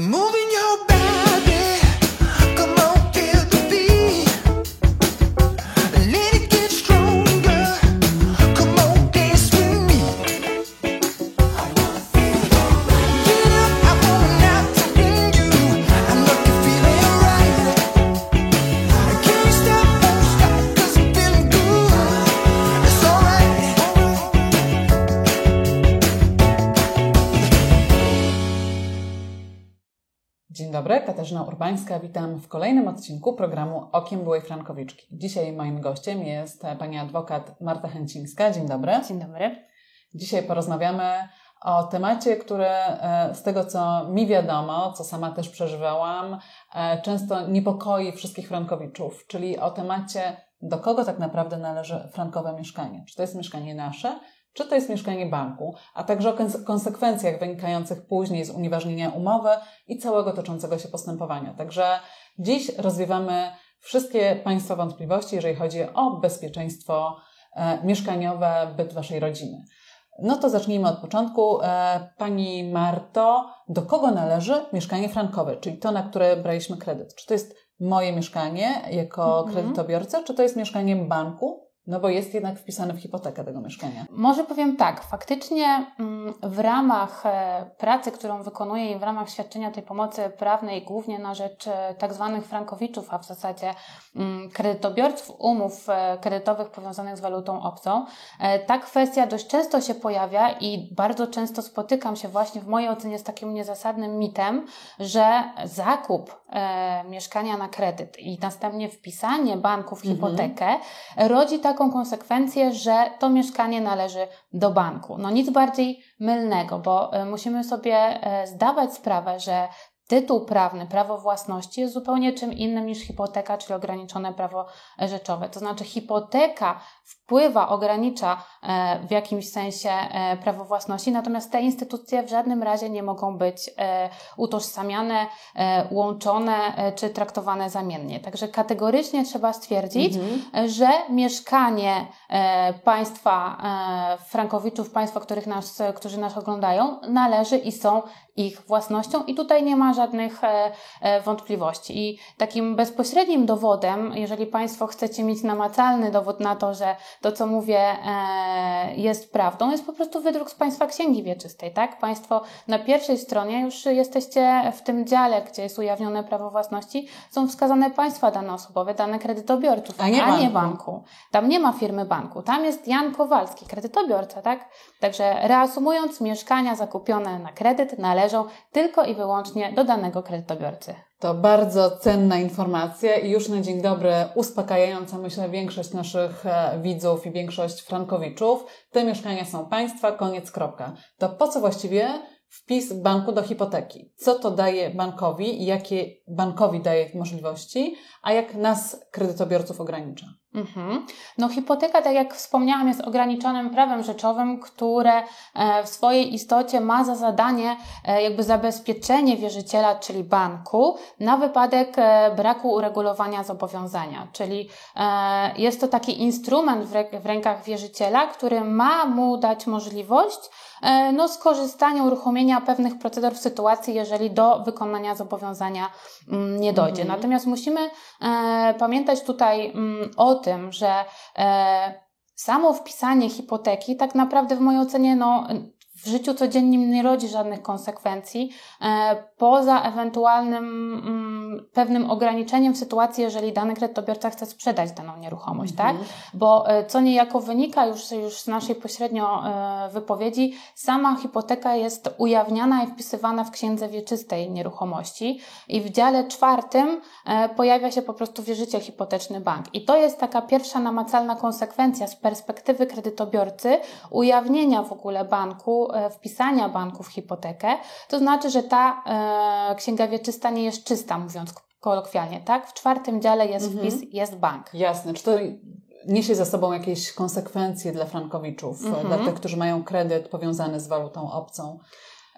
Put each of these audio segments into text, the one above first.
Moving dobry, Katarzyna Urbańska. Witam w kolejnym odcinku programu Okiem Byłej Frankowiczki. Dzisiaj moim gościem jest pani adwokat Marta Chęcińska. Dzień dobry. Dzień dobry. Dzisiaj porozmawiamy o temacie, który e, z tego co mi wiadomo, co sama też przeżywałam, e, często niepokoi wszystkich frankowiczów, czyli o temacie, do kogo tak naprawdę należy frankowe mieszkanie. Czy to jest mieszkanie nasze, czy to jest mieszkanie banku, a także o kons- konsekwencjach wynikających później z unieważnienia umowy i całego toczącego się postępowania. Także dziś rozwiewamy wszystkie Państwa wątpliwości, jeżeli chodzi o bezpieczeństwo e, mieszkaniowe, byt Waszej rodziny. No to zacznijmy od początku. E, Pani Marto, do kogo należy mieszkanie frankowe, czyli to, na które braliśmy kredyt? Czy to jest moje mieszkanie jako Mhm. kredytobiorca, czy to jest mieszkanie banku? No bo jest jednak wpisane w hipotekę tego mieszkania. Może powiem tak, faktycznie mm, w ramach e, pracy, którą wykonuję i w ramach świadczenia tej pomocy prawnej, głównie na rzecz e, tak zwanych frankowiczów, a w zasadzie mm, kredytobiorców umów e, kredytowych powiązanych z walutą obcą, ta kwestia dość często się pojawia i bardzo często spotykam się właśnie w mojej ocenie z takim niezasadnym mitem, że zakup mieszkania na kredyt i następnie wpisanie banku w Mhm. hipotekę rodzi taką konsekwencję, że to mieszkanie należy do banku. No nic bardziej mylnego, bo e, musimy sobie e, zdawać sprawę, że tytuł prawny, prawo własności jest zupełnie czym innym niż hipoteka, czyli ograniczone prawo e, rzeczowe. To znaczy hipoteka wpływa, ogranicza e, w jakimś sensie e, prawo własności, natomiast te instytucje w żadnym razie nie mogą być utożsamiane, łączone czy traktowane zamiennie. Także kategorycznie trzeba stwierdzić, że mieszkanie państwa frankowiczów, państwa, których nas, którzy nas oglądają, należy i są ich własnością i tutaj nie ma żadnych e, e, wątpliwości. I takim bezpośrednim dowodem, jeżeli Państwo chcecie mieć namacalny dowód na to, że to, co mówię, e, jest prawdą, jest po prostu wydruk z Państwa Księgi Wieczystej, tak? Państwo na pierwszej stronie już jesteście w tym dziale, gdzie jest ujawnione prawo własności, są wskazane Państwa dane osobowe, dane kredytobiorców, A nie banku. banku. Tam nie ma firmy banku, tam jest Jan Kowalski, kredytobiorca, tak? Także reasumując, mieszkania zakupione na kredyt należą tylko i wyłącznie do danego kredytobiorcy. To bardzo cenna informacja i już na dzień dobry uspokajająca, myślę, większość naszych e, widzów i większość frankowiczów. Te mieszkania są państwa, koniec, kropka. To po co właściwie wpis banku do hipoteki? Co to daje bankowi i jakie bankowi daje możliwości, a jak nas, kredytobiorców, ogranicza? Mhm. No hipoteka, tak jak wspomniałam, jest ograniczonym prawem rzeczowym, które e, w swojej istocie ma za zadanie e, jakby zabezpieczenie wierzyciela, czyli banku, na wypadek e, braku uregulowania zobowiązania. Czyli jest to taki instrument w, rę- w rękach wierzyciela, który ma mu dać możliwość no, skorzystania, uruchomienia pewnych procedur w sytuacji, jeżeli do wykonania zobowiązania mm, nie dojdzie. Mhm. Natomiast musimy pamiętać tutaj mm, o tym, że e, samo wpisanie hipoteki tak naprawdę w mojej ocenie no, w życiu codziennym nie rodzi żadnych konsekwencji, e, poza ewentualnym mm, pewnym ograniczeniem w sytuacji, jeżeli dany kredytobiorca chce sprzedać daną nieruchomość, tak? Bo e, co niejako wynika już, już z naszej pośrednio e, wypowiedzi, sama hipoteka jest ujawniana i wpisywana w księdze wieczystej nieruchomości i w dziale czwartym pojawia się po prostu wierzyciel hipoteczny bank. I to jest taka pierwsza namacalna konsekwencja z perspektywy kredytobiorcy ujawnienia w ogóle banku, wpisania banku w hipotekę. To znaczy, że ta e, księga wieczysta nie jest czysta, mówiąc kolokwialnie, tak? W czwartym dziale jest Mhm. wpis, jest bank. Jasne. Czy to niesie za sobą jakieś konsekwencje dla frankowiczów, Mhm. dla tych, którzy mają kredyt powiązany z walutą obcą?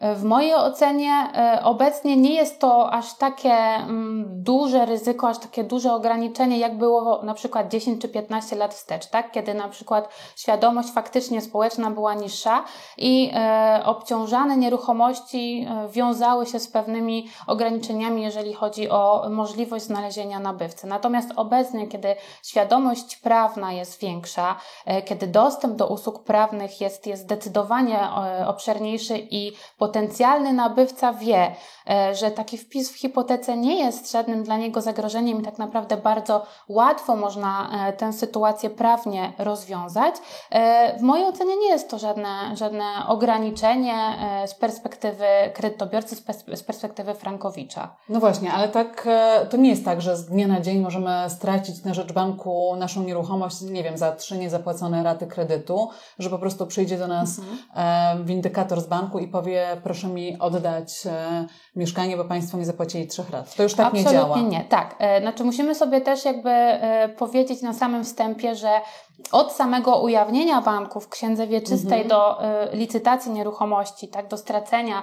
W mojej ocenie e, obecnie nie jest to aż takie mm, duże ryzyko, aż takie duże ograniczenie, jak było na przykład 10 czy 15 lat wstecz, tak? kiedy na przykład świadomość faktycznie społeczna była niższa i e, obciążane nieruchomości e, wiązały się z pewnymi ograniczeniami, jeżeli chodzi o możliwość znalezienia nabywcy. Natomiast obecnie, kiedy świadomość prawna jest większa, kiedy dostęp do usług prawnych jest, jest zdecydowanie obszerniejszy i potencjalny nabywca wie, e, że taki wpis w hipotece nie jest żadnym dla niego zagrożeniem i tak naprawdę bardzo łatwo można e, tę sytuację prawnie rozwiązać. E, W mojej ocenie nie jest to żadne, żadne ograniczenie z perspektywy kredytobiorcy, z pers- z perspektywy Frankowicza. No właśnie, ale tak to nie jest tak, że z dnia na dzień możemy stracić na rzecz banku naszą nieruchomość, nie wiem, za trzy niezapłacone raty kredytu, że po prostu przyjdzie do nas e, windykator z banku i powie, proszę mi oddać e, mieszkanie, bo Państwo nie zapłacili trzech rat. To już tak nie Absolutnie działa. nie, tak. E, Znaczy musimy sobie też jakby e, powiedzieć na samym wstępie, że od samego ujawnienia banku w księdze wieczystej do e, licytacji nieruchomości, tak, do stracenia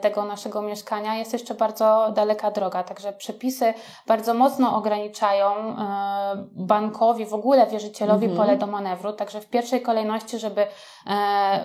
tego naszego mieszkania jest jeszcze bardzo daleka droga. Także przepisy bardzo mocno ograniczają bankowi, w ogóle wierzycielowi pole do manewru. Także w pierwszej kolejności, żeby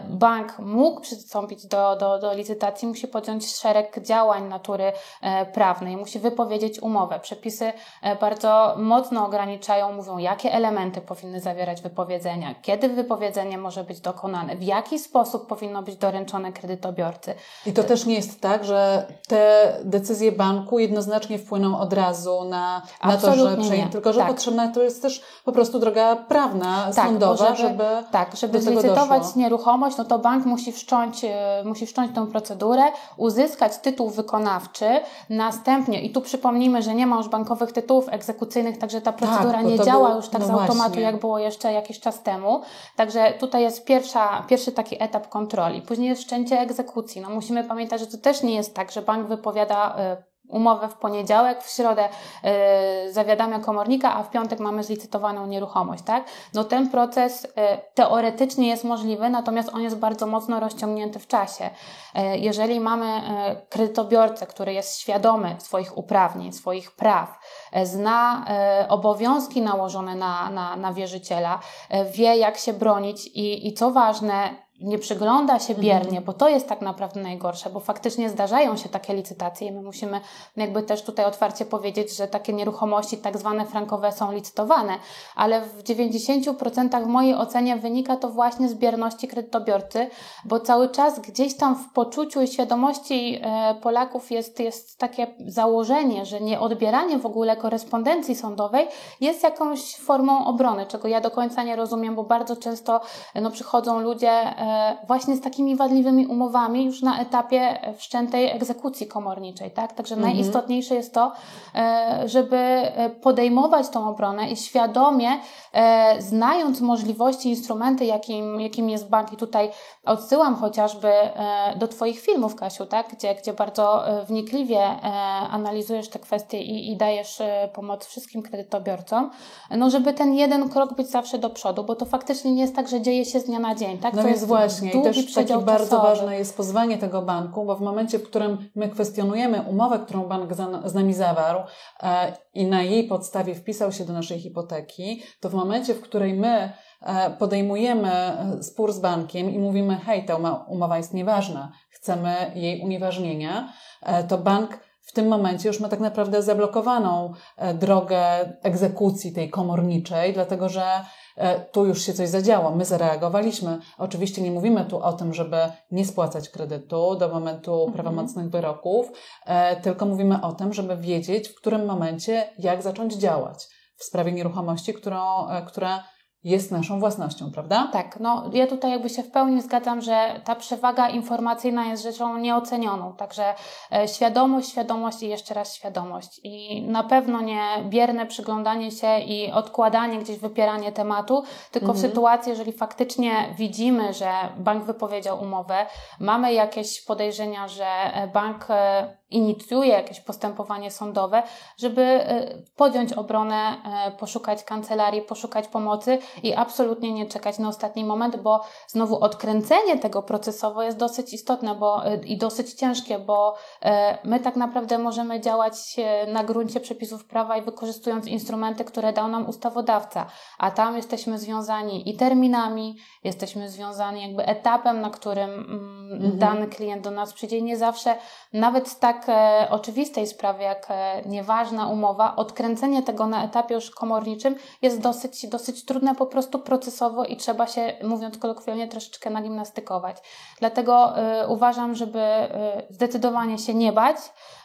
bank mógł przystąpić do, do, do licytacji, musi podjąć szereg działań natury e, prawnej, musi wypowiedzieć umowę. Przepisy e, bardzo mocno ograniczają, mówią, jakie elementy powinny zawierać wypowiedzenia, kiedy wypowiedzenie może być dokonane, w jaki sposób powinno być doręczone kredytobiorcy. I to też nie jest tak, że te decyzje banku jednoznacznie wpłyną od razu na, na to, że przejmie, tylko że Tak. potrzebna to jest też po prostu droga prawna, sądowa, bo żeby, tak, żeby do zlicytować doszło. nieruchomość, no to bank musi wszcząć, e, musi wszcząć tę procedurę, uzyskać tytuł wykonawczy, następnie, i tu przypomnijmy, że nie ma już bankowych tytułów egzekucyjnych, także ta procedura Tak, nie działa był- już tak no z automatu, właśnie. jak było jeszcze jakiś czas temu. Także tutaj jest pierwsza, pierwszy taki etap kontroli. Później jest wszczęcie egzekucji. No musimy pamiętać, że to też nie jest tak, że bank wypowiada e, umowę w poniedziałek, w środę e, zawiadamia komornika, a w piątek mamy zlicytowaną nieruchomość, tak? No ten proces e, teoretycznie jest możliwy, natomiast on jest bardzo mocno rozciągnięty w czasie. E, jeżeli mamy e, kredytobiorcę, który jest świadomy swoich uprawnień, swoich praw, e, zna e, obowiązki nałożone na, na, na wierzyciela, wie jak się bronić i, i co ważne, nie przygląda się biernie, bo to jest tak naprawdę najgorsze, bo faktycznie zdarzają się takie licytacje i my musimy jakby też tutaj otwarcie powiedzieć, że takie nieruchomości tak zwane frankowe są licytowane, ale w 90% w mojej ocenie wynika to właśnie z bierności kredytobiorcy, bo cały czas gdzieś tam w poczuciu i świadomości e, Polaków jest, jest takie założenie, że nieodbieranie w ogóle korespondencji sądowej jest jakąś formą obrony, czego ja do końca nie rozumiem, bo bardzo często no, przychodzą ludzie e, właśnie z takimi wadliwymi umowami już na etapie e, wszczętej egzekucji komorniczej, tak? Także najistotniejsze jest to, e, żeby e, podejmować tą obronę i świadomie, e, znając możliwości, instrumenty, jakim, jakim jest bank i tutaj odsyłam chociażby e, do Twoich filmów, Kasiu, tak? Gdzie, gdzie bardzo e, wnikliwie e, analizujesz te kwestie i, i dajesz e, pomoc wszystkim kredytobiorcom, no żeby ten jeden krok być zawsze do przodu, bo to faktycznie nie jest tak, że dzieje się z dnia na dzień, tak? No to jest właśnie, i długi też taki bardzo czasowy. ważne jest pozwanie tego banku, bo w momencie, w którym my kwestionujemy umowę, którą bank za, z nami zawarł e, i na jej podstawie wpisał się do naszej hipoteki, to w momencie, w której my e, podejmujemy e, spór z bankiem i mówimy, hej, ta umowa jest nieważna, chcemy jej unieważnienia, e, to bank w tym momencie już ma tak naprawdę zablokowaną e, drogę egzekucji tej komorniczej, dlatego że e, tu już się coś zadziało. My zareagowaliśmy. Oczywiście nie mówimy tu o tym, żeby nie spłacać kredytu do momentu prawomocnych wyroków, e, tylko mówimy o tym, żeby wiedzieć, w którym momencie, jak zacząć działać w sprawie nieruchomości, którą, która jest naszą własnością, prawda? Tak, no ja tutaj jakby się w pełni zgadzam, że ta przewaga informacyjna jest rzeczą nieocenioną, także e, świadomość, świadomość i jeszcze raz świadomość i na pewno nie bierne przyglądanie się i odkładanie, gdzieś wypieranie tematu, tylko w sytuacji, jeżeli faktycznie widzimy, że bank wypowiedział umowę, mamy jakieś podejrzenia, że e, bank e, inicjuje jakieś postępowanie sądowe, żeby e, podjąć obronę, e, poszukać kancelarii, poszukać pomocy i absolutnie nie czekać na ostatni moment, bo znowu odkręcenie tego procesowo jest dosyć istotne bo, e, i dosyć ciężkie, bo my tak naprawdę możemy działać na gruncie przepisów prawa i wykorzystując instrumenty, które dał nam ustawodawca, a tam jesteśmy związani i terminami, jesteśmy związani jakby etapem, na którym mm, mhm. dany klient do nas przyjdzie. Nie zawsze, nawet tak e, oczywistej sprawy, jak e, nieważna umowa, odkręcenie tego na etapie już komorniczym jest dosyć, dosyć trudne po prostu procesowo i trzeba się, mówiąc kolokwialnie, troszeczkę nagimnastykować. Dlatego e, uważam, żeby zdecydowanie się nie bać,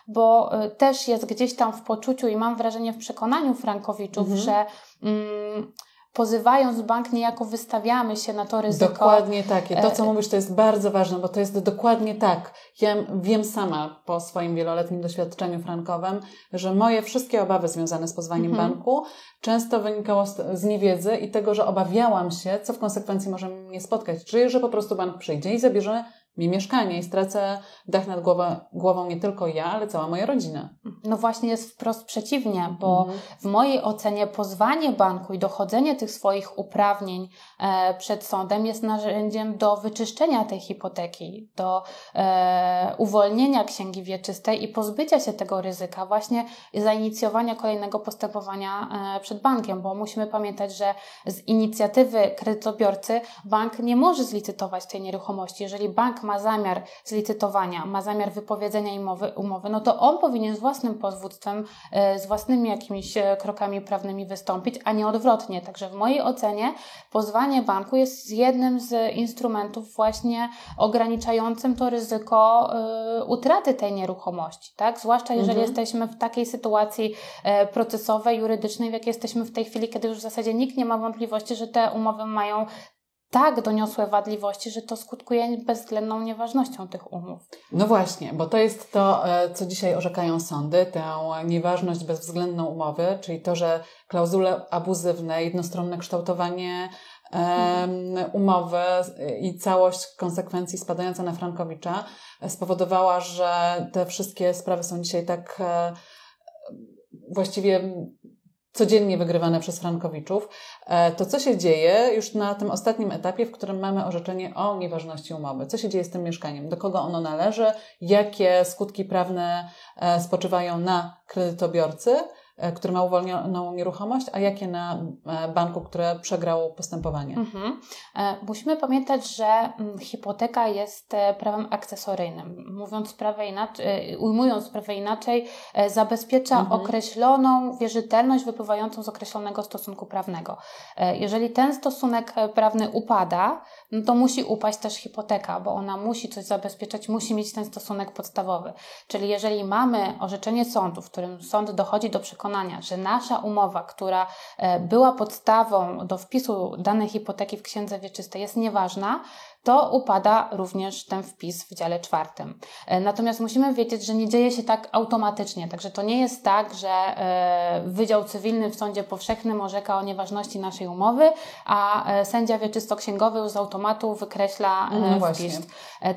bo też jest gdzieś tam w poczuciu i mam wrażenie w przekonaniu frankowiczów, mhm. że mm, pozywając bank, niejako wystawiamy się na to ryzyko. Dokładnie tak. I to, co e, mówisz, to jest bardzo ważne, bo to jest dokładnie tak. Ja wiem sama po swoim wieloletnim doświadczeniu frankowym, że moje wszystkie obawy związane z pozwaniem mhm. banku często wynikało z, z niewiedzy i tego, że obawiałam się, co w konsekwencji może mnie spotkać. Czyli, że po prostu bank przyjdzie i zabierze mi mieszkanie i stracę dach nad głową, głową nie tylko ja, ale cała moja rodzina. No właśnie jest wprost przeciwnie, bo mhm. w mojej ocenie pozwanie banku i dochodzenie tych swoich uprawnień przed sądem jest narzędziem do wyczyszczenia tej hipoteki, do e, uwolnienia księgi wieczystej i pozbycia się tego ryzyka, właśnie zainicjowania kolejnego postępowania e, przed bankiem, bo musimy pamiętać, że z inicjatywy kredytobiorcy bank nie może zlicytować tej nieruchomości. Jeżeli bank ma zamiar zlicytowania, ma zamiar wypowiedzenia umowy, umowy no to on powinien z własnym pozwództwem, e, z własnymi jakimiś e, krokami prawnymi wystąpić, a nie odwrotnie. Także w mojej ocenie pozwanie banku jest jednym z instrumentów właśnie ograniczającym to ryzyko e, utraty tej nieruchomości, tak? Zwłaszcza jeżeli mhm. jesteśmy w takiej sytuacji procesowej, jurydycznej, w jakiej jesteśmy w tej chwili, kiedy już w zasadzie nikt nie ma wątpliwości, że te umowy mają tak doniosłe wadliwości, że to skutkuje bezwzględną nieważnością tych umów. No właśnie, bo to jest to, e, co dzisiaj orzekają sądy, tę nieważność bezwzględną umowy, czyli to, że klauzule abuzywne, jednostronne kształtowanie umowy i całość konsekwencji spadająca na Frankowicza spowodowała, że te wszystkie sprawy są dzisiaj tak e, właściwie codziennie wygrywane przez Frankowiczów, e, to co się dzieje już na tym ostatnim etapie, w którym mamy orzeczenie o nieważności umowy? Co się dzieje z tym mieszkaniem? Do kogo ono należy? Jakie skutki prawne e, spoczywają na kredytobiorcy? E, który ma uwolnioną nieruchomość, a jakie na e, banku, które przegrał postępowanie. Mhm. E, musimy pamiętać, że mm, hipoteka jest prawem akcesoryjnym. Mówiąc sprawę inaczej, ujmując sprawę inaczej, zabezpiecza mhm. określoną wierzytelność wypływającą z określonego stosunku prawnego. Jeżeli ten stosunek prawny upada, no to musi upaść też hipoteka, bo ona musi coś zabezpieczać, musi mieć ten stosunek podstawowy. Czyli jeżeli mamy orzeczenie sądu, w którym sąd dochodzi do przekonania, przekonania, że nasza umowa, która e, była podstawą do wpisu danej hipoteki w księdze wieczystej jest nieważna, to upada również ten wpis w dziale czwartym. E, natomiast musimy wiedzieć, że nie dzieje się tak automatycznie, także to nie jest tak, że e, Wydział Cywilny w Sądzie Powszechnym orzeka o nieważności naszej umowy, a e, sędzia wieczysto-księgowy już z automatu wykreśla no wpis.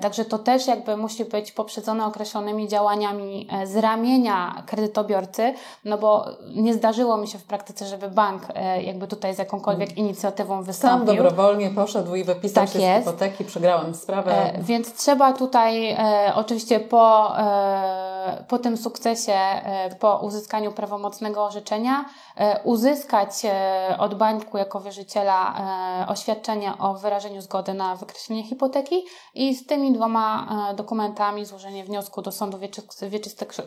Także to też jakby musi być poprzedzone określonymi działaniami z ramienia kredytobiorcy, no bo nie zdarzyło mi się w praktyce, żeby bank jakby tutaj z jakąkolwiek mm. inicjatywą wystąpił. Sam dobrowolnie poszedł i wypisał tak się jest. z hipoteki i przegrałem sprawę. E, więc trzeba tutaj e, oczywiście po, e, po tym sukcesie, e, po uzyskaniu prawomocnego orzeczenia, e, uzyskać e, od banku jako wierzyciela oświadczenie o wyrażeniu zgody na wykreślenie hipoteki i z tymi dwoma dokumentami złożenie wniosku do sądu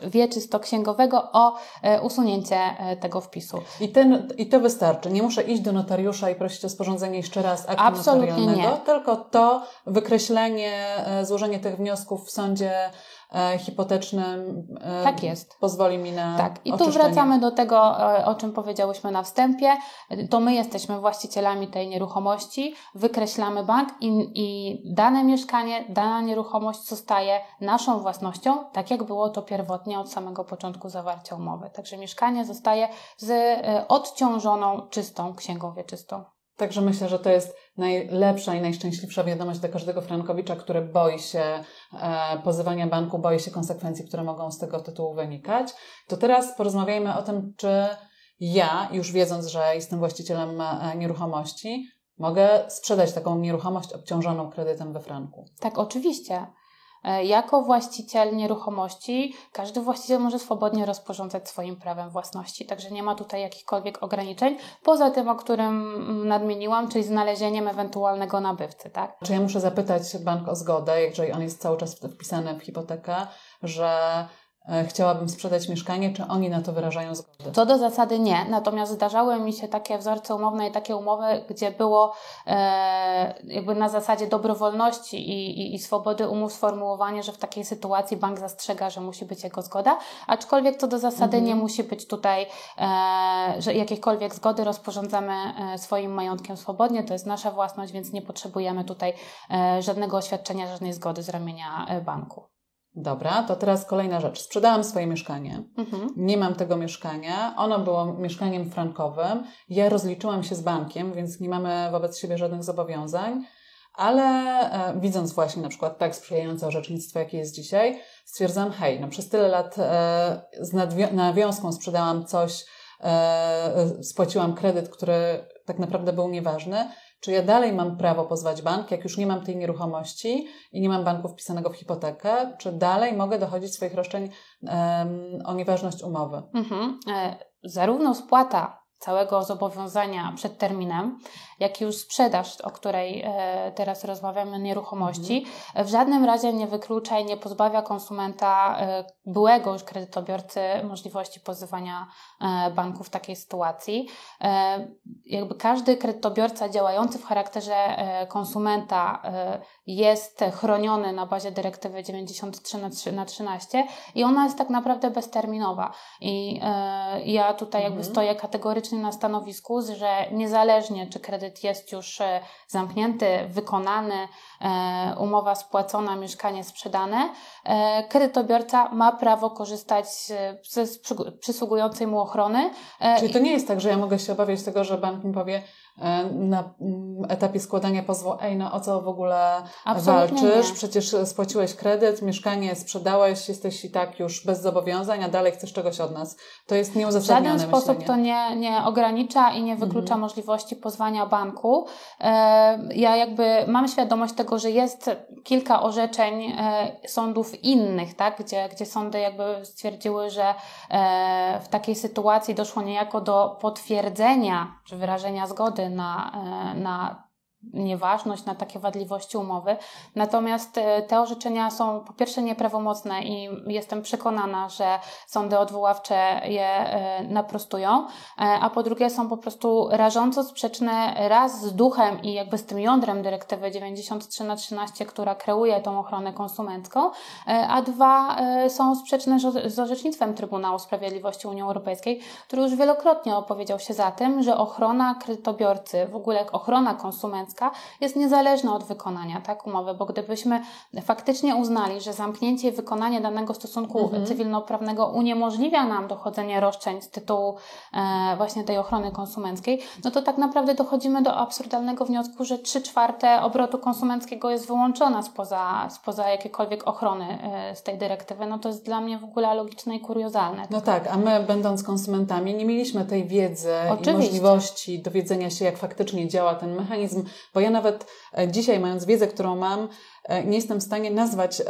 wieczysto-księgowego o usunięcie tego wpisu. I, ten, I to wystarczy. Nie muszę iść do notariusza i prosić o sporządzenie jeszcze raz aktu Absolutnie notarialnego, nie. tylko to wykreślenie, złożenie tych wniosków w sądzie hipotecznym e, tak jest. pozwoli mi na Tak, i tu wracamy do tego, o czym powiedziałyśmy na wstępie. To my jesteśmy właścicielami tej nieruchomości, wykreślamy bank i, i dane mieszkanie, dana nieruchomość zostaje naszą własnością, tak jak było to pierwotnie od samego początku zawarcia umowy. Także mieszkanie zostaje z odciążoną, czystą księgą wieczystą. Także myślę, że to jest najlepsza i najszczęśliwsza wiadomość dla każdego Frankowicza, który boi się e, pozywania banku, boi się konsekwencji, które mogą z tego tytułu wynikać. To teraz porozmawiajmy o tym, czy ja, już wiedząc, że jestem właścicielem e, nieruchomości, mogę sprzedać taką nieruchomość obciążoną kredytem we franku. Tak, oczywiście. E, Jako właściciel nieruchomości, każdy właściciel może swobodnie rozporządzać swoim prawem własności, także nie ma tutaj jakichkolwiek ograniczeń, poza tym, o którym nadmieniłam, czyli znalezieniem ewentualnego nabywcy, tak? Czy ja muszę zapytać bank o zgodę, jeżeli on jest cały czas wpisany w hipotekę, że chciałabym sprzedać mieszkanie, czy oni na to wyrażają zgodę? Co do zasady nie, natomiast zdarzały mi się takie wzorce umowne i takie umowy, gdzie było e, jakby na zasadzie dobrowolności i, i, i swobody umów sformułowanie, że w takiej sytuacji bank zastrzega, że musi być jego zgoda, aczkolwiek co do zasady nie musi być tutaj, e, że jakiejkolwiek zgody rozporządzamy e, swoim majątkiem swobodnie, to jest nasza własność, więc nie potrzebujemy tutaj e, żadnego oświadczenia, żadnej zgody z ramienia e, banku. Dobra, to teraz kolejna rzecz. Sprzedałam swoje mieszkanie. Mhm. Nie mam tego mieszkania. Ono było mieszkaniem frankowym. Ja rozliczyłam się z bankiem, więc nie mamy wobec siebie żadnych zobowiązań. Ale e, widząc właśnie na przykład tak sprzyjające orzecznictwo, jakie jest dzisiaj, stwierdzam, hej, no przez tyle lat e, z nadwi- nawiązką sprzedałam coś, e, spłaciłam kredyt, który tak naprawdę był nieważny. Czy ja dalej mam prawo pozwać bank, jak już nie mam tej nieruchomości i nie mam banku wpisanego w hipotekę? Czy dalej mogę dochodzić swoich roszczeń em, o nieważność umowy? Mhm. E, Zarówno spłata całego zobowiązania przed terminem, jak już sprzedaż, o której e, teraz rozmawiamy, nieruchomości, w żadnym razie nie wyklucza i nie pozbawia konsumenta, e, byłego już kredytobiorcy, możliwości pozywania e, banku w takiej sytuacji. Jakby każdy kredytobiorca działający w charakterze konsumenta jest chroniony na bazie dyrektywy 93 na trzy- na 13 i ona jest tak naprawdę bezterminowa. I ja tutaj jakby Mhm. stoję kategorycznie na stanowisku, że niezależnie czy kredyt jest już e, zamknięty, wykonany, e, umowa spłacona, mieszkanie sprzedane, e, kredytobiorca ma prawo korzystać ze sprzy- przysługującej mu ochrony. Czyli to nie jest tak, że ja mogę się obawiać tego, że bank mi powie na mm, etapie składania pozwu, ej, no o co w ogóle Absolutnie walczysz? nie. Przecież spłaciłeś kredyt, mieszkanie sprzedałeś, jesteś i tak już bez zobowiązań, a dalej chcesz czegoś od nas. To jest W nieuzasadnione żaden sposób myślenie. to nie, nie ogranicza i nie wyklucza Mhm. możliwości pozwania banku. E, Ja jakby mam świadomość tego, że jest kilka orzeczeń e, sądów innych, tak? gdzie, gdzie sądy jakby stwierdziły, że e, w takiej sytuacji doszło niejako do potwierdzenia czy wyrażenia zgody na, e, na nieważność, na takie wadliwości umowy. Natomiast e, te orzeczenia są po pierwsze nieprawomocne i jestem przekonana, że sądy odwoławcze je e, naprostują, e, a po drugie są po prostu rażąco sprzeczne raz z duchem i jakby z tym jądrem dyrektywy 93 na 13, która kreuje tą ochronę konsumencką, a dwa są sprzeczne z orzecznictwem Trybunału Sprawiedliwości Unii Europejskiej, który już wielokrotnie opowiedział się za tym, że ochrona kredytobiorcy, w ogóle ochrona konsumencka jest niezależna od wykonania tak, umowy, bo gdybyśmy faktycznie uznali, że zamknięcie i wykonanie danego stosunku Mhm. cywilnoprawnego uniemożliwia nam dochodzenie roszczeń z tytułu e, właśnie tej ochrony konsumenckiej, no to tak naprawdę dochodzimy do absurdalnego wniosku, że 3 czwarte obrotu konsumenckiego jest wyłączona spoza, spoza jakiejkolwiek ochrony e, z tej dyrektywy. No to jest dla mnie w ogóle logiczne i kuriozalne. No tak, a my będąc konsumentami nie mieliśmy tej wiedzy i Oczywiście. możliwości dowiedzenia się, jak faktycznie działa ten mechanizm, bo ja nawet e, dzisiaj, mając wiedzę, którą mam, e, nie jestem w stanie nazwać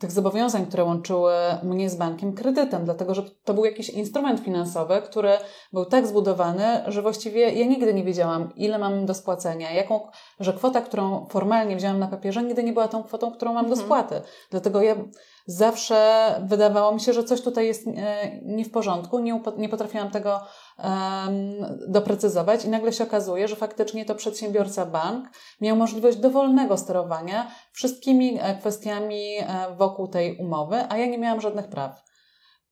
tych zobowiązań, które łączyły mnie z bankiem kredytem, dlatego że to był jakiś instrument finansowy, który był tak zbudowany, że właściwie ja nigdy nie wiedziałam, ile mam do spłacenia, jaką, że kwota, którą formalnie wzięłam na papierze, nigdy nie była tą kwotą, którą mam do Mhm. spłaty. Dlatego ja zawsze wydawało mi się, że coś tutaj jest e, nie w porządku, nie, nie potrafiłam tego doprecyzować i nagle się okazuje, że faktycznie to przedsiębiorca bank miał możliwość dowolnego sterowania wszystkimi e, kwestiami e, wokół tej umowy, a ja nie miałam żadnych praw.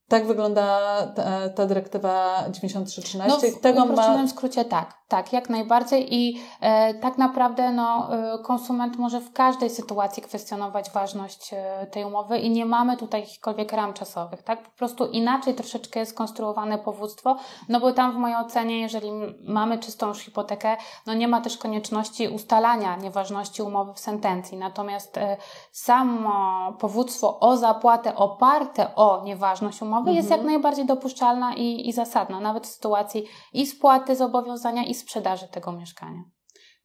Tak wygląda ta, ta dyrektywa 9313. No, w Tego uproszczonym ma skrócie tak, tak, jak najbardziej i e, tak naprawdę no, e, konsument może w każdej sytuacji kwestionować ważność e, tej umowy i nie mamy tutaj jakichkolwiek ram czasowych, tak? Po prostu inaczej troszeczkę jest skonstruowane powództwo, no bo tam w mojej ocenie, jeżeli mamy czystą już hipotekę, no nie ma też konieczności ustalania nieważności umowy w sentencji, natomiast e, samo powództwo o zapłatę oparte o nieważność umowy jest jak najbardziej dopuszczalna i, i zasadna, nawet w sytuacji i spłaty zobowiązania i sprzedaży tego mieszkania.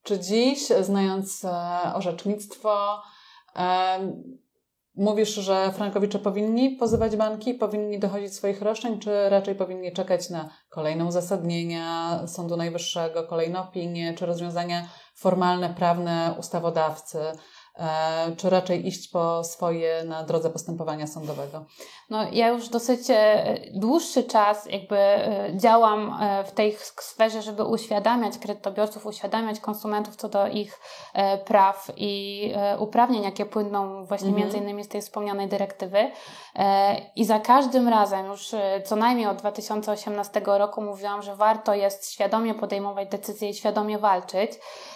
Czy dziś, znając e, orzecznictwo, e, mówisz, że frankowicze powinni pozywać banki, powinni dochodzić swoich roszczeń, czy raczej powinni czekać na kolejne uzasadnienia Sądu Najwyższego, kolejne opinie, czy rozwiązania formalne, prawne ustawodawcy, e, czy raczej iść po swoje na drodze postępowania sądowego? No, ja już dosyć e, dłuższy czas jakby e, działam e, w tej sferze, żeby uświadamiać kredytobiorców, uświadamiać konsumentów co do ich e, praw i e, uprawnień, jakie płyną właśnie Mhm. między innymi z tej wspomnianej dyrektywy. E, I za każdym razem, już e, co najmniej od 2018 roku mówiłam, że warto jest świadomie podejmować decyzje i świadomie walczyć.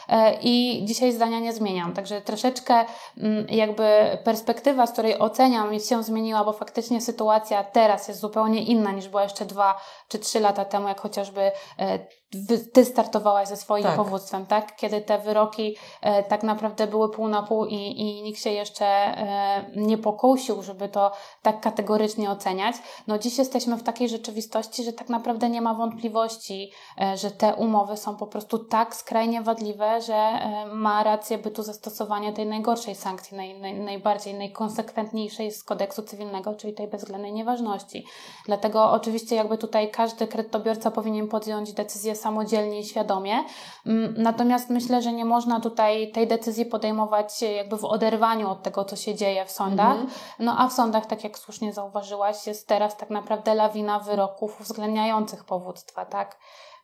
E, I dzisiaj zdania nie zmieniam. Także troszeczkę mm, jakby perspektywa, z której oceniam, się zmieniła, bo faktycznie sytuacja teraz jest zupełnie inna niż była jeszcze dwa czy trzy lata temu, jak chociażby e, ty startowałaś ze swoim Tak. powództwem, tak? Kiedy te wyroki e, tak naprawdę były pół na pół i, i nikt się jeszcze e, nie pokusił, żeby to tak kategorycznie oceniać. No dziś jesteśmy w takiej rzeczywistości, że tak naprawdę nie ma wątpliwości, e, że te umowy są po prostu tak skrajnie wadliwe, że e, ma rację bytu zastosowanie tej najgorszej sankcji, naj, naj, najbardziej, najkonsekwentniejszej z kodeksu cywilnego, czyli tej bezwzględnej nieważności. Dlatego oczywiście jakby tutaj każdy kredytobiorca powinien podjąć decyzję samodzielnie i świadomie. Mm, Natomiast myślę, że nie można tutaj tej decyzji podejmować e, jakby w oderwaniu od tego, co się dzieje w sądach. Mhm. No a w sądach, tak jak słusznie zauważyłaś, jest teraz tak naprawdę lawina wyroków uwzględniających powództwa, tak?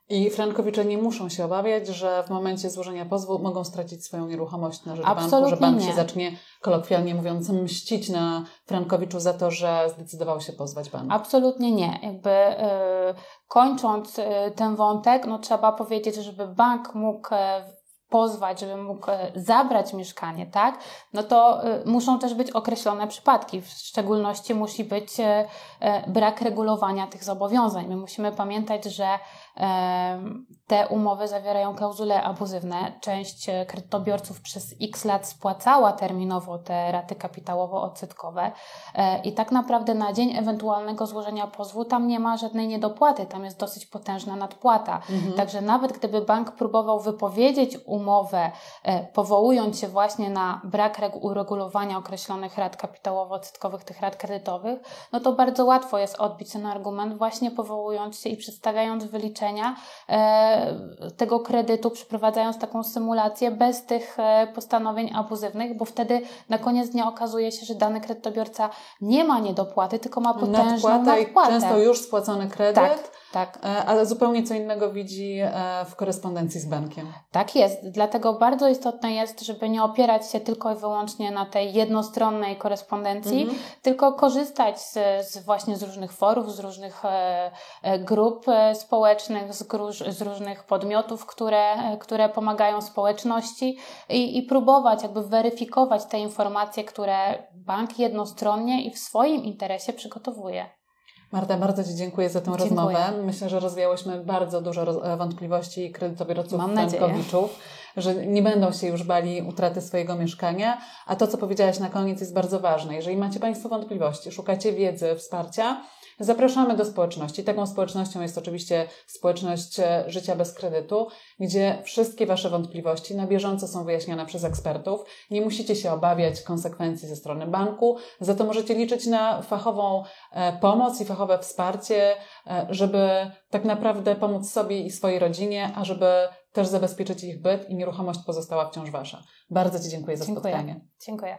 I frankowicze nie muszą się obawiać, że w momencie złożenia pozwu mogą stracić swoją nieruchomość na rzecz banku, że Absolutnie bank nie. się zacznie, kolokwialnie mówiąc, mścić na frankowiczu za to, że zdecydował się pozwać bank. Absolutnie nie. Jakby y, kończąc y, ten wątek, no trzeba powiedzieć, żeby bank mógł e, pozwać, żeby mógł e, zabrać mieszkanie, tak? No to y, muszą też być określone przypadki. W szczególności musi być e, e, brak regulowania tych zobowiązań. My musimy pamiętać, że e, te umowy zawierają klauzule abuzywne. Część e, kredytobiorców przez x lat spłacała terminowo te raty kapitałowo-odsetkowe e, i tak naprawdę na dzień ewentualnego złożenia pozwu tam nie ma żadnej niedopłaty, tam jest dosyć potężna nadpłata. Także nawet gdyby bank próbował wypowiedzieć umowę, e, powołując się właśnie na brak regu- uregulowania określonych rat kapitałowo-odsetkowych, tych rat kredytowych, no to bardzo łatwo jest odbić ten argument właśnie powołując się i przedstawiając wyliczenia tego kredytu, przeprowadzając taką symulację bez tych e, postanowień abuzywnych, bo wtedy na koniec dnia okazuje się, że dany kredytobiorca nie ma niedopłaty, tylko ma potężną nadpłatę. często już spłacony kredyt, Tak, tak. e, ale zupełnie co innego widzi e, w korespondencji z bankiem. Tak jest. Dlatego bardzo istotne jest, żeby nie opierać się tylko i wyłącznie na tej jednostronnej korespondencji, Mhm. tylko korzystać z, z właśnie z różnych forów, z różnych grup społecznych, z, gruż, z różnych podmiotów, które, które pomagają społeczności i, i próbować jakby weryfikować te informacje, które bank jednostronnie i w swoim interesie przygotowuje. Marta, bardzo Ci dziękuję za tę Dziękuję. rozmowę. Myślę, że rozwiałyśmy bardzo dużo e, wątpliwości kredytobiorców frankowiczów, że nie będą się już bali utraty swojego mieszkania. A to, co powiedziałaś na koniec, jest bardzo ważne. Jeżeli macie Państwo wątpliwości, szukacie wiedzy, wsparcia, zapraszamy do społeczności. Taką społecznością jest oczywiście społeczność e, Życia bez kredytu, gdzie wszystkie Wasze wątpliwości na bieżąco są wyjaśniane przez ekspertów. Nie musicie się obawiać konsekwencji ze strony banku, za to możecie liczyć na fachową e, pomoc i fachowe wsparcie, e, żeby tak naprawdę pomóc sobie i swojej rodzinie, a żeby też zabezpieczyć ich byt i nieruchomość pozostała wciąż Wasza. Bardzo Ci dziękuję za Dziękuję. spotkanie. Dziękuję.